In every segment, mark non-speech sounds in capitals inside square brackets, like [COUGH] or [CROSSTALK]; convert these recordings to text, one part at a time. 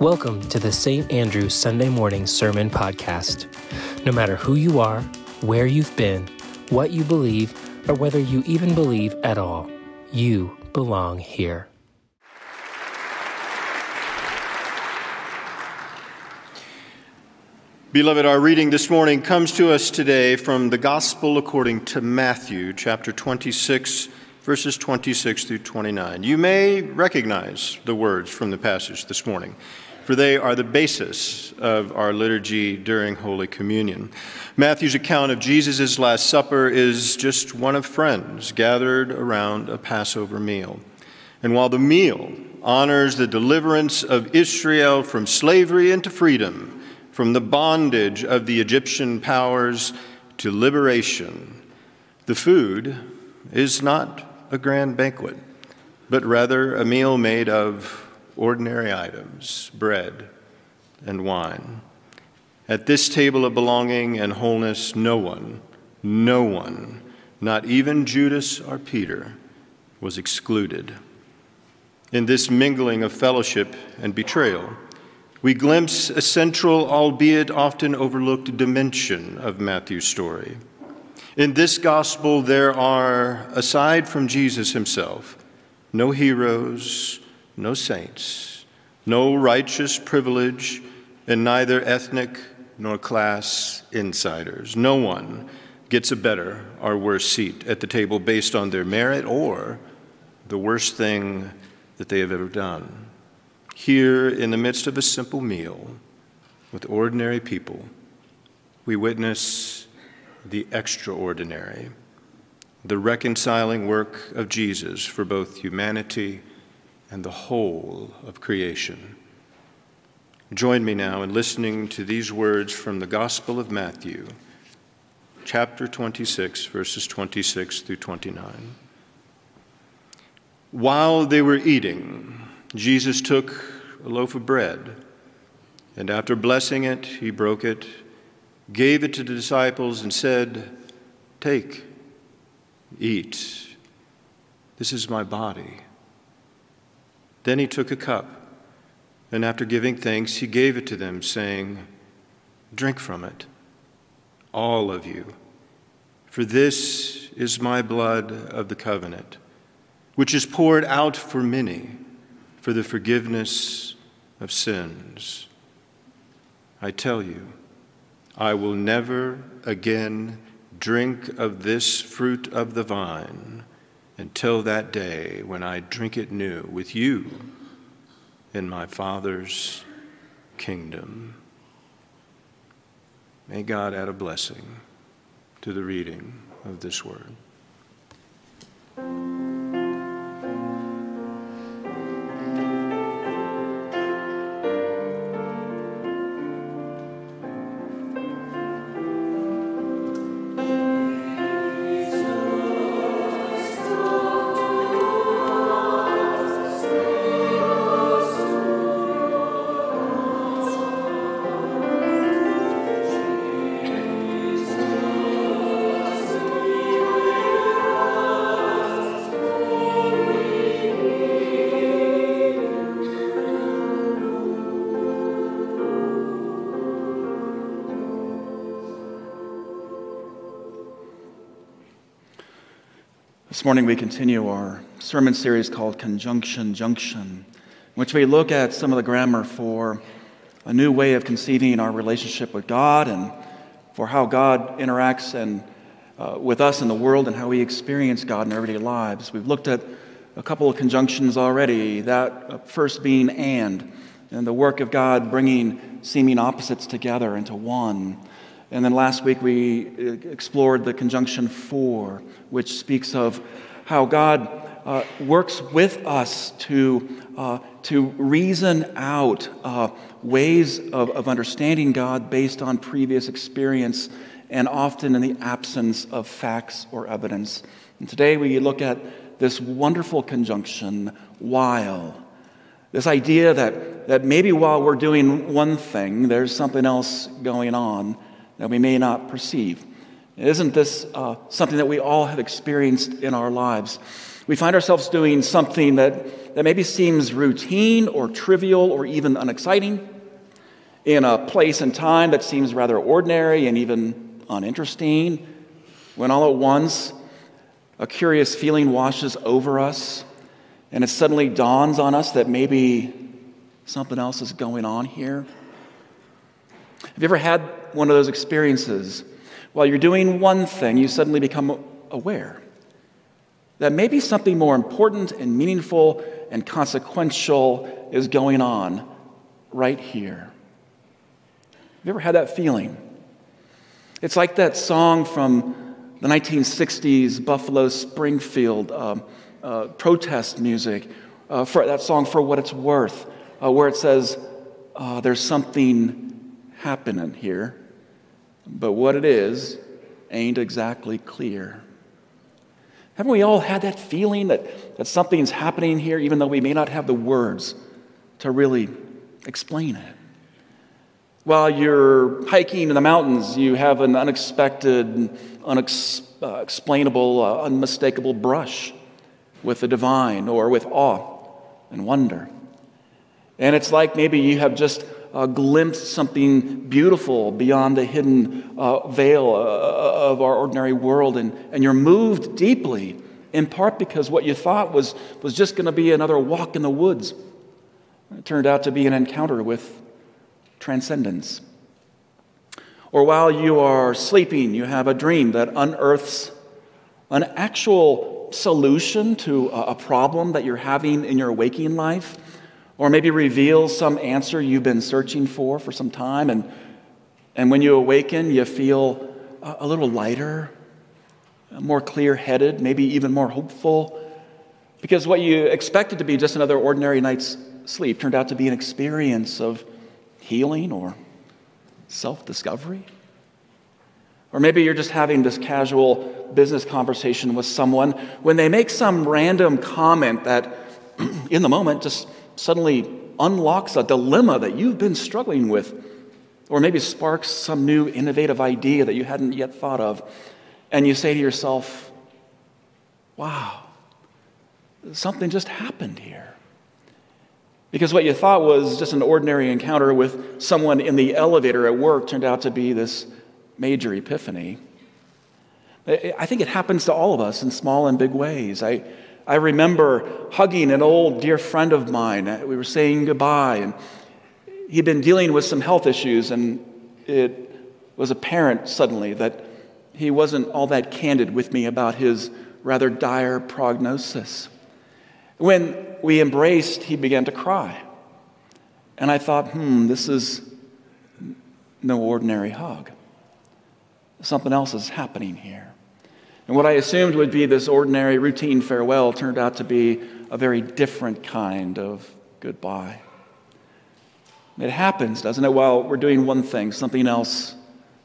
Welcome to the St. Andrew Sunday Morning Sermon Podcast. No matter who you are, where you've been, what you believe, or whether you even believe at all, you belong here. Beloved, our reading this morning comes to us today from the Gospel according to Matthew, chapter 26, verses 26 through 29. You may recognize the words from the passage this morning, for they are the basis of our liturgy during Holy Communion. Matthew's account of Jesus' Last Supper is just one of friends gathered around a Passover meal. And while the meal honors the deliverance of Israel from slavery into freedom, from the bondage of the Egyptian powers to liberation. The food is not a grand banquet, but rather a meal made of ordinary items bread and wine. At this table of belonging and wholeness, no one, no one, not even Judas or Peter, was excluded. In this mingling of fellowship and betrayal, we glimpse a central, albeit often overlooked, dimension of Matthew's story. In this gospel, there are, aside from Jesus himself, no heroes, no saints, no righteous privilege, and neither ethnic nor class insiders. No one gets a better or worse seat at the table based on their merit or the worst thing that they have ever done. Here, in the midst of a simple meal with ordinary people, we witness the extraordinary, the reconciling work of Jesus for both humanity and the whole of creation. Join me now in listening to these words from the Gospel of Matthew, chapter 26, verses 26 through 29. While they were eating, Jesus took a loaf of bread, and after blessing it, he broke it, gave it to the disciples, and said, Take, eat. This is my body. Then he took a cup, and after giving thanks, he gave it to them, saying, Drink from it, all of you, for this is my blood of the covenant, which is poured out for many for the forgiveness of sins. I tell you, I will never again drink of this fruit of the vine until that day when I drink it new with you in my Father's kingdom. May God add a blessing to the reading of this word. This morning we continue our sermon series called Conjunction Junction, in which we look at some of the grammar for a new way of conceiving our relationship with God and for how God interacts and uh, with us in the world and how we experience God in our everyday lives. We've looked at a couple of conjunctions already, that first being and, and the work of God bringing seeming opposites together into one. And then last week we uh, explored the conjunction for, which speaks of how God uh, works with us to, uh, to reason out uh, ways of, of understanding God based on previous experience and often in the absence of facts or evidence. And today we look at this wonderful conjunction, while. This idea that, that maybe while we're doing one thing, there's something else going on that we may not perceive. Isn't this uh, something that we all have experienced in our lives? We find ourselves doing something that, that maybe seems routine or trivial or even unexciting in a place and time that seems rather ordinary and even uninteresting, when all at once a curious feeling washes over us and it suddenly dawns on us that maybe something else is going on here. Have you ever had one of those experiences? While you're doing one thing, you suddenly become aware that maybe something more important and meaningful and consequential is going on right here. Have you ever had that feeling? It's like that song from the 1960s Buffalo Springfield uh, uh, protest music, uh, for that song for what it's worth, uh, where it says, uh, There's something happening here, but what it is ain't exactly clear. Haven't we all had that feeling that, that something's happening here, even though we may not have the words to really explain it? While you're hiking in the mountains, you have an unexpected, unexplainable, uh, unmistakable brush with the divine or with awe and wonder. And it's like maybe you have just uh, glimpsed something beautiful beyond the hidden uh, veil uh, of our ordinary world, and, and you're moved deeply, in part because what you thought was, was just going to be another walk in the woods. It turned out to be an encounter with transcendence. Or while you are sleeping, you have a dream that unearths an actual solution to a problem that you're having in your waking life, or maybe reveals some answer you've been searching for for some time. And, and when you awaken, you feel a, little lighter, more clear headed, maybe even more hopeful. Because what you expected to be just another ordinary night's sleep turned out to be an experience of healing or self discovery. Or maybe you're just having this casual business conversation with someone when they make some random comment that, [CLEARS THROAT] in the moment, just suddenly unlocks a dilemma that you've been struggling with, or maybe sparks some new innovative idea that you hadn't yet thought of. And you say to yourself, wow, something just happened here. Because what you thought was just an ordinary encounter with someone in the elevator at work turned out to be this major epiphany. I think it happens to all of us in small and big ways. I, I remember hugging an old dear friend of mine. We were saying goodbye, and he'd been dealing with some health issues, and it was apparent suddenly that he wasn't all that candid with me about his rather dire prognosis. When we embraced, he began to cry. And I thought, hmm, this is no ordinary hug. Something else is happening here. And what I assumed would be this ordinary routine farewell turned out to be a very different kind of goodbye. It happens, doesn't it? While we're doing one thing, something else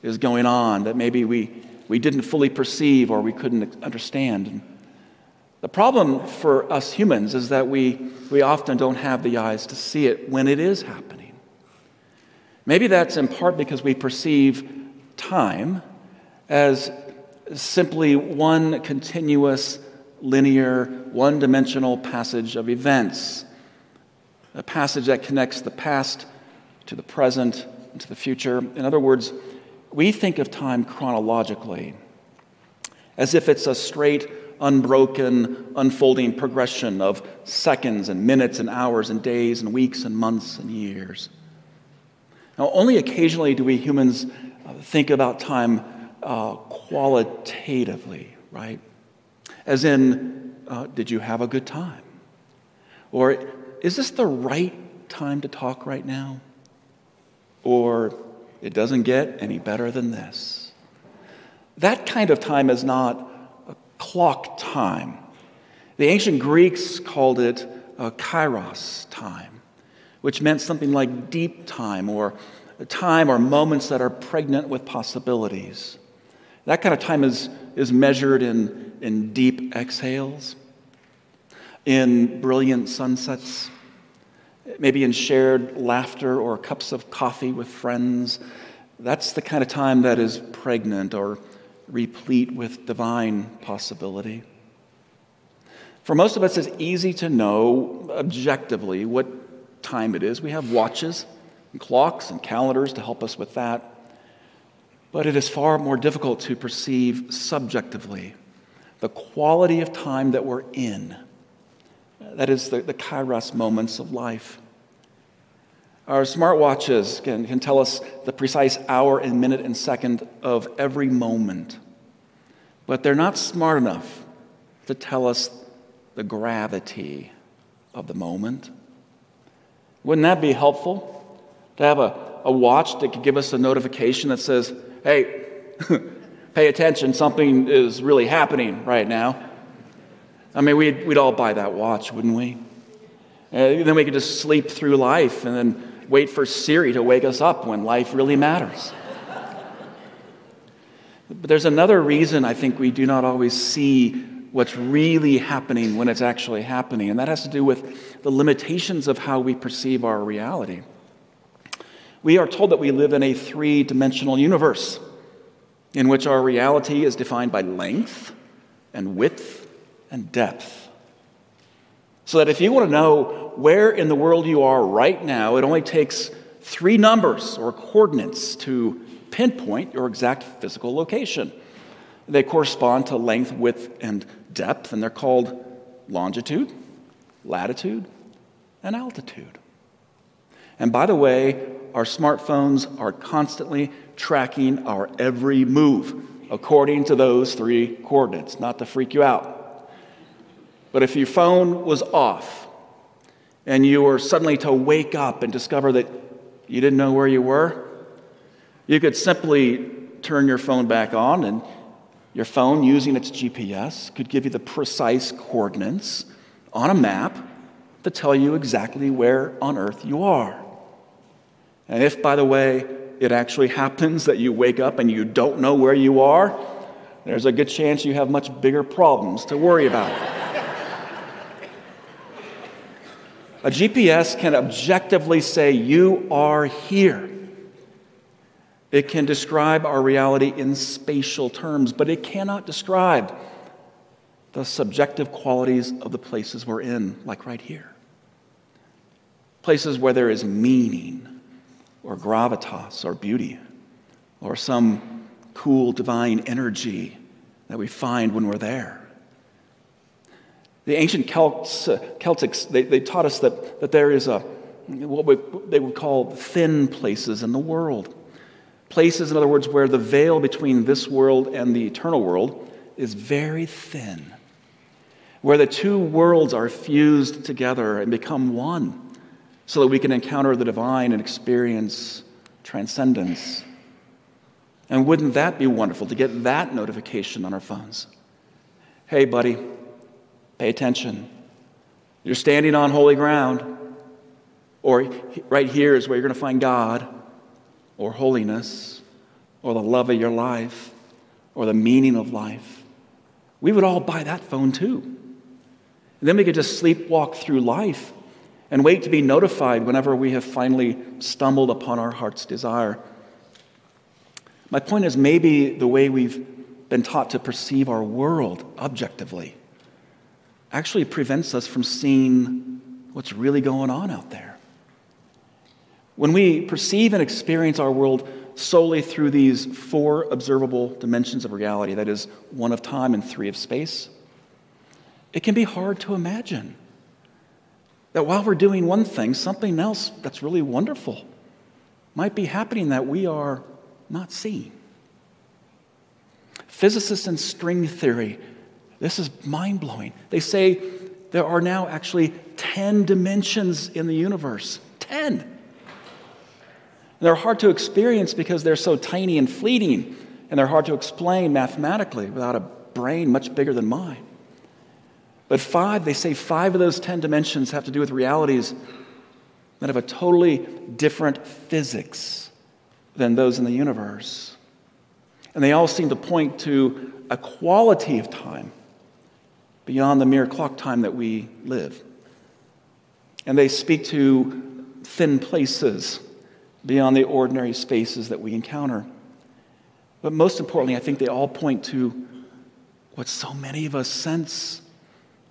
is going on that maybe we, we didn't fully perceive or we couldn't understand. The problem for us humans is that we, we often don't have the eyes to see it when it is happening. Maybe that's in part because we perceive time as simply one continuous, linear, one dimensional passage of events, a passage that connects the past to the present and to the future. In other words, we think of time chronologically, as if it's a straight, unbroken, unfolding progression of seconds and minutes and hours and days and weeks and months and years. Now, only occasionally do we humans uh, think about time uh, qualitatively, right? As in, uh, did you have a good time? Or is this the right time to talk right now? Or it doesn't get any better than this. That kind of time is not a clock time. The ancient Greeks called it a kairos time, which meant something like deep time or time or moments that are pregnant with possibilities. That kind of time is, is measured in, in deep exhales, in brilliant sunsets, maybe in shared laughter or cups of coffee with friends. That's the kind of time that is pregnant or replete with divine possibility. For most of us, it's easy to know objectively what time it is. We have watches and clocks and calendars to help us with that. But it is far more difficult to perceive subjectively the quality of time that we're in. That is the, the kairos moments of life. Our smartwatches can, can tell us the precise hour and minute and second of every moment, but they're not smart enough to tell us the gravity of the moment. Wouldn't that be helpful? To have a, a watch that could give us a notification that says, hey, [LAUGHS] pay attention, something is really happening right now. I mean, we'd, we'd all buy that watch, wouldn't we? Uh, then we could just sleep through life and then wait for Siri to wake us up when life really matters. but there's another reason I think we do not always see what's really happening when it's actually happening. And that has to do with the limitations of how we perceive our reality. We are told that we live in a three dimensional universe in which our reality is defined by length and width and depth. So that if you want to know where in the world you are right now, it only takes three numbers or coordinates to pinpoint your exact physical location. They correspond to length, width, and depth, and they're called longitude, latitude, and altitude. And by the way, our smartphones are constantly tracking our every move according to those three coordinates, not to freak you out. But if your phone was off and you were suddenly to wake up and discover that you didn't know where you were, you could simply turn your phone back on and your phone, using its GPS, could give you the precise coordinates on a map to tell you exactly where on earth you are. And if, by the way, it actually happens that you wake up and you don't know where you are, there's a good chance you have much bigger problems to worry about. a GPS can objectively say, You are here. It can describe our reality in spatial terms, but it cannot describe the subjective qualities of the places we're in, like right here. Places where there is meaning, or gravitas, or beauty, or some cool divine energy that we find when we're there. The ancient Celts, uh, Celtics, they, they taught us that, that there is a, what we, they would call thin places in the world. Places, in other words, where the veil between this world and the eternal world is very thin, where the two worlds are fused together and become one, so that we can encounter the divine and experience transcendence. And wouldn't that be wonderful to get that notification on our phones? Hey, buddy, pay attention. You're standing on holy ground, or right here is where you're going to find God or holiness or the love of your life or the meaning of life, we would all buy that phone too. And then we could just sleepwalk through life and wait to be notified whenever we have finally stumbled upon our heart's desire. My point is maybe the way we've been taught to perceive our world objectively actually prevents us from seeing what's really going on out there. When we perceive and experience our world solely through these four observable dimensions of reality, that is, one of time and three of space, it can be hard to imagine that while we're doing one thing, something else that's really wonderful might be happening that we are not seeing. Physicists in string theory, this is mind blowing. They say there are now actually 10 dimensions in the universe. 10. And they're hard to experience because they're so tiny and fleeting, and they're hard to explain mathematically without a brain much bigger than mine. But five, they say five of those 10 dimensions have to do with realities that have a totally different physics than those in the universe. And they all seem to point to a quality of time beyond the mere clock time that we live. And they speak to thin places beyond the ordinary spaces that we encounter. But most importantly, I think they all point to what so many of us sense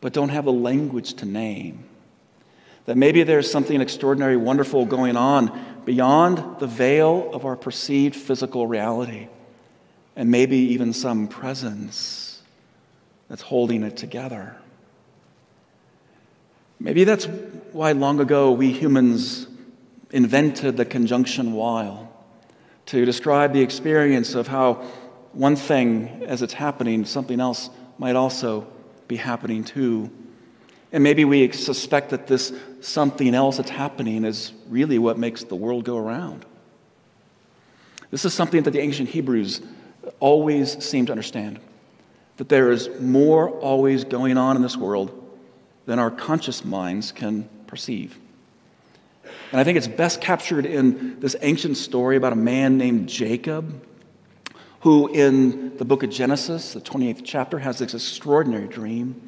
but don't have a language to name. That maybe there's something extraordinary, wonderful going on beyond the veil of our perceived physical reality, and maybe even some presence that's holding it together. Maybe that's why long ago we humans invented the conjunction while to describe the experience of how one thing, as it's happening, something else might also be happening too. And maybe we suspect that this something else that's happening is really what makes the world go around. This is something that the ancient Hebrews always seemed to understand that there is more always going on in this world than our conscious minds can perceive. And I think it's best captured in this ancient story about a man named Jacob who, in the book of Genesis, the 28th chapter, has this extraordinary dream.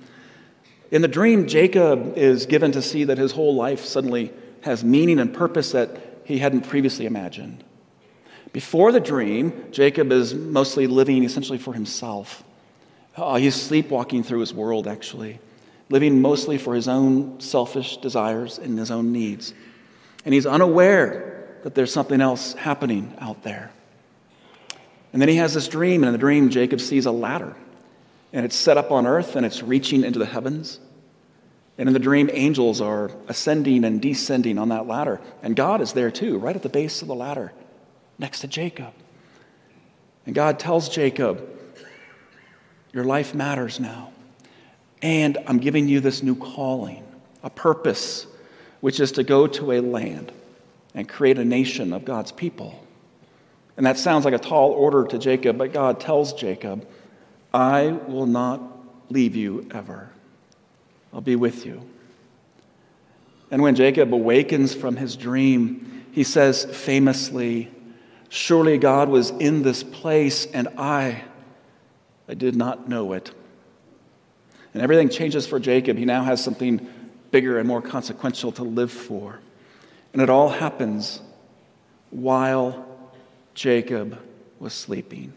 In the dream, Jacob is given to see that his whole life suddenly has meaning and purpose that he hadn't previously imagined. Before the dream, Jacob is mostly living essentially for himself. Uh, he's sleepwalking through his world, actually, living mostly for his own selfish desires and his own needs. And he's unaware that there's something else happening out there. And then he has this dream, and in the dream, Jacob sees a ladder. And it's set up on earth, and it's reaching into the heavens. And in the dream, angels are ascending and descending on that ladder. And God is there too, right at the base of the ladder, next to Jacob. And God tells Jacob, Your life matters now. And I'm giving you this new calling, a purpose, which is to go to a land and create a nation of God's people. And that sounds like a tall order to Jacob, but God tells Jacob, I will not leave you ever. I'll be with you. And when Jacob awakens from his dream, he says famously, Surely God was in this place, and I, I did not know it. And everything changes for Jacob. He now has something bigger and more consequential to live for. And it all happens while Jacob was sleeping.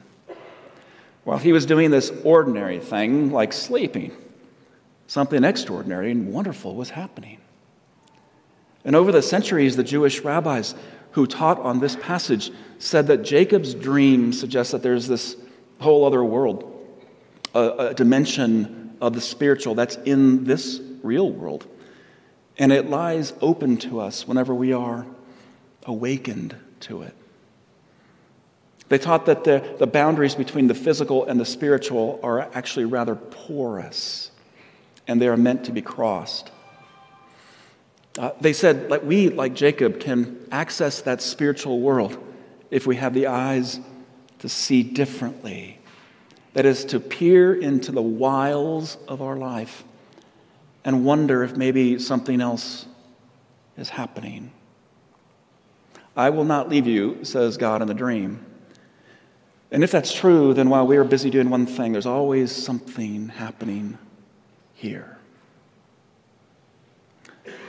While he was doing this ordinary thing, like sleeping, something extraordinary and wonderful was happening. And over the centuries, the Jewish rabbis who taught on this passage said that Jacob's dream suggests that there's this whole other world, a, a dimension of the spiritual that's in this real world. And it lies open to us whenever we are awakened to it. They taught that the, the boundaries between the physical and the spiritual are actually rather porous, and they are meant to be crossed. Uh, they said, like we, like Jacob, can access that spiritual world if we have the eyes to see differently. That is, to peer into the wiles of our life and wonder if maybe something else is happening. I will not leave you, says God in the dream. And if that's true, then while we are busy doing one thing, there's always something happening here.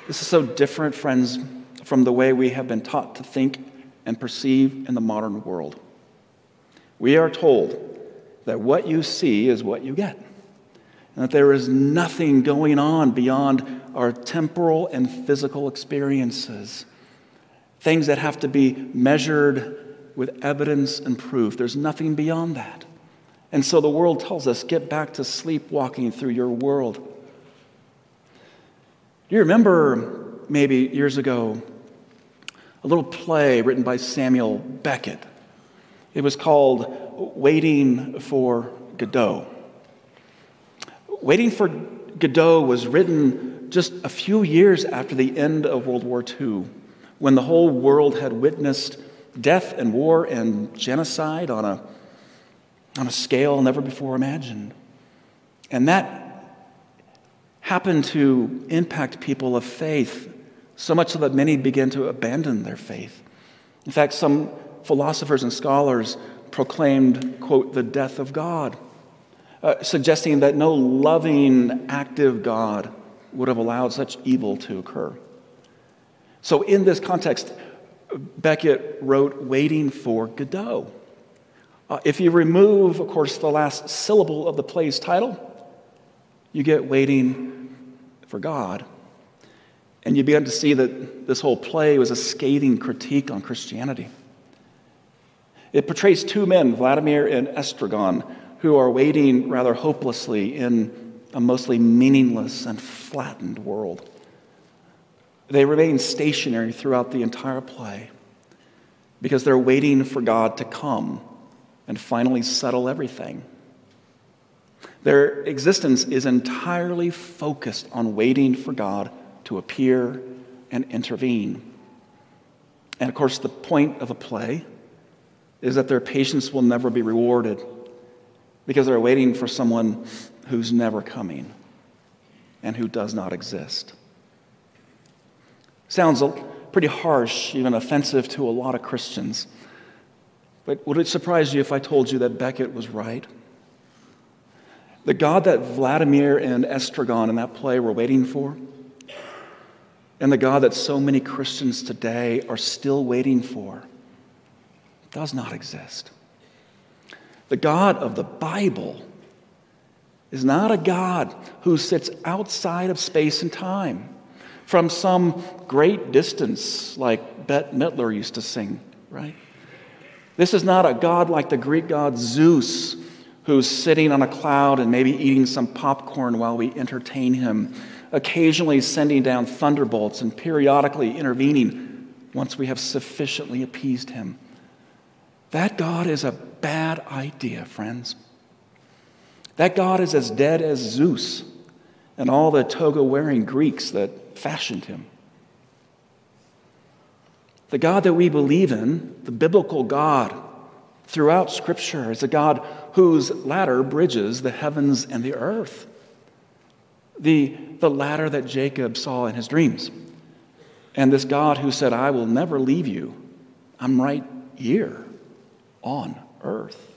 This is so different, friends, from the way we have been taught to think and perceive in the modern world. We are told that what you see is what you get, and that there is nothing going on beyond our temporal and physical experiences, things that have to be measured with evidence and proof. There's nothing beyond that. And so the world tells us get back to sleepwalking through your world. Do you remember maybe years ago a little play written by Samuel Beckett? It was called Waiting for Godot. Waiting for Godot was written just a few years after the end of World War II, when the whole world had witnessed death and war and genocide on a, on a scale never before imagined. And that happened to impact people of faith so much so that many began to abandon their faith. In fact, some philosophers and scholars proclaimed, quote, the death of God, uh, suggesting that no loving, active God would have allowed such evil to occur. So, in this context, Beckett wrote Waiting for Godot. Uh, if you remove, of course, the last syllable of the play's title, you get Waiting for God. And you begin to see that this whole play was a scathing critique on Christianity. It portrays two men, Vladimir and Estragon, who are waiting rather hopelessly in a mostly meaningless and flattened world. They remain stationary throughout the entire play because they're waiting for God to come and finally settle everything. Their existence is entirely focused on waiting for God to appear and intervene. And of course, the point of a play is that their patience will never be rewarded because they're waiting for someone who's never coming and who does not exist. Sounds pretty harsh, even offensive to a lot of Christians. But would it surprise you if I told you that Beckett was right? The God that Vladimir and Estragon in that play were waiting for, and the God that so many Christians today are still waiting for, does not exist. The God of the Bible is not a God who sits outside of space and time from some great distance, like Bette Midler used to sing, right? This is not a God like the Greek god Zeus, who's sitting on a cloud and maybe eating some popcorn while we entertain him, occasionally sending down thunderbolts and periodically intervening once we have sufficiently appeased him. That God is a bad idea, friends. That God is as dead as Zeus and all the toga wearing Greeks that fashioned him. The God that we believe in, the biblical God throughout Scripture, is a God whose ladder bridges the heavens and the earth. The, the ladder that Jacob saw in his dreams. And this God who said, I will never leave you. I'm right here on earth.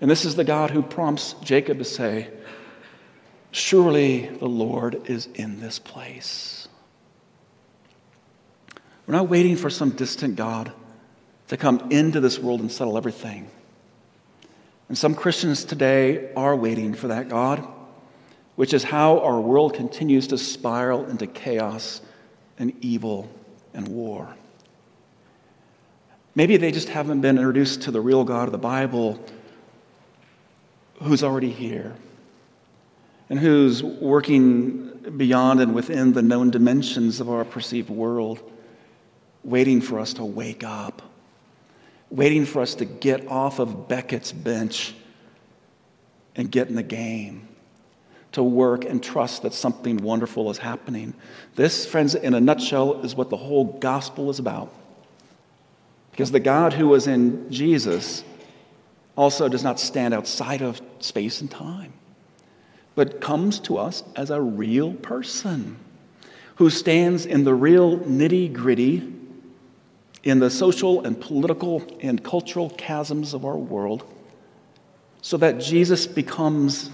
And this is the God who prompts Jacob to say, Surely the Lord is in this place. We're not waiting for some distant God to come into this world and settle everything. And some Christians today are waiting for that God, which is how our world continues to spiral into chaos and evil and war. Maybe they just haven't been introduced to the real God of the Bible who's already here and who's working beyond and within the known dimensions of our perceived world, waiting for us to wake up, waiting for us to get off of Beckett's bench and get in the game, to work and trust that something wonderful is happening. This, friends, in a nutshell, is what the whole gospel is about. Because the God who was in Jesus also does not stand outside of space and time but comes to us as a real person who stands in the real nitty gritty in the social and political and cultural chasms of our world so that Jesus becomes,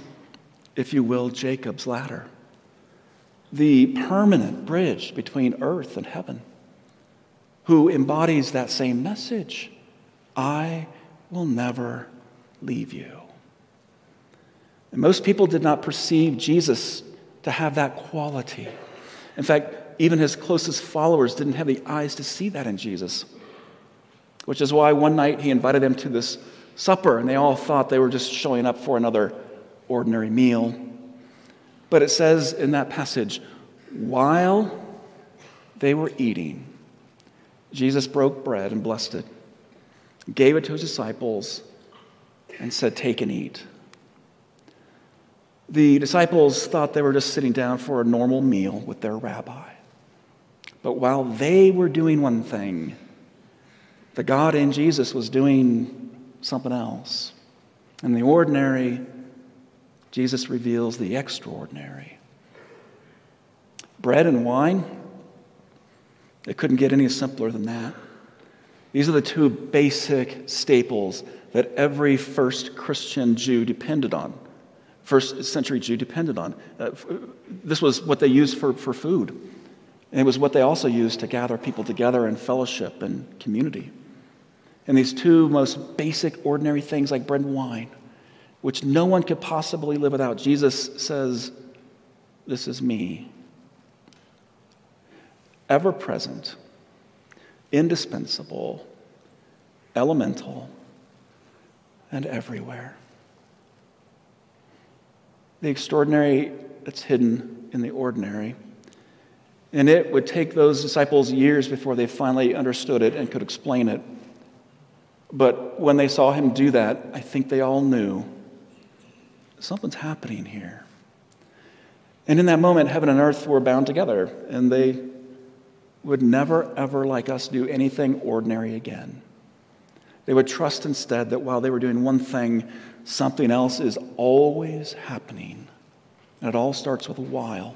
if you will, Jacob's ladder, the permanent bridge between earth and heaven, who embodies that same message I will never leave you. And most people did not perceive Jesus to have that quality. In fact, even his closest followers didn't have the eyes to see that in Jesus, which is why one night he invited them to this supper, and they all thought they were just showing up for another ordinary meal. But it says in that passage, while they were eating, Jesus broke bread and blessed it, gave it to his disciples, and said, Take and eat. The disciples thought they were just sitting down for a normal meal with their rabbi. But while they were doing one thing, the God in Jesus was doing something else. In the ordinary, Jesus reveals the extraordinary. Bread and wine, it couldn't get any simpler than that. These are the two basic staples that every first Christian Jew depended on first century Jew depended on. Uh, this was what they used for, for food. And it was what they also used to gather people together in fellowship and community. And these two most basic, ordinary things like bread and wine, which no one could possibly live without, Jesus says, this is me. Ever present, indispensable, elemental, and everywhere. The extraordinary that's hidden in the ordinary. And it would take those disciples years before they finally understood it and could explain it. But when they saw him do that, I think they all knew something's happening here. And in that moment, heaven and earth were bound together, and they would never, ever, like us, do anything ordinary again. They would trust instead that while they were doing one thing, something else is always happening. And it all starts with a while.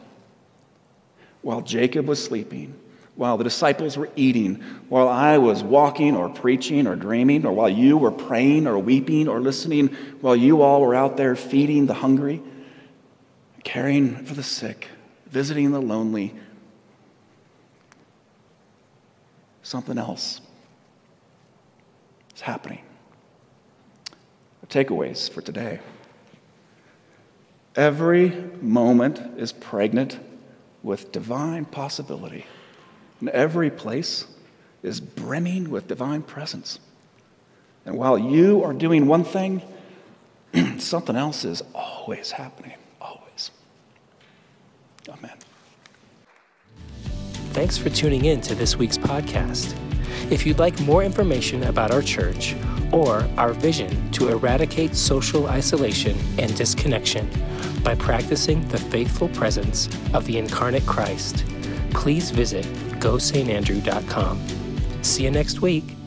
While Jacob was sleeping, while the disciples were eating, while I was walking or preaching or dreaming, or while you were praying or weeping or listening, while you all were out there feeding the hungry, caring for the sick, visiting the lonely, something else is happening. Takeaways for today. Every moment is pregnant with divine possibility, and every place is brimming with divine presence. And while you are doing one thing, [CLEARS THROAT] something else is always happening. Always. Amen. Thanks for tuning in to this week's podcast. If you'd like more information about our church or our vision to eradicate social isolation and disconnection by practicing the faithful presence of the incarnate Christ, please visit gostandrew.com. See you next week.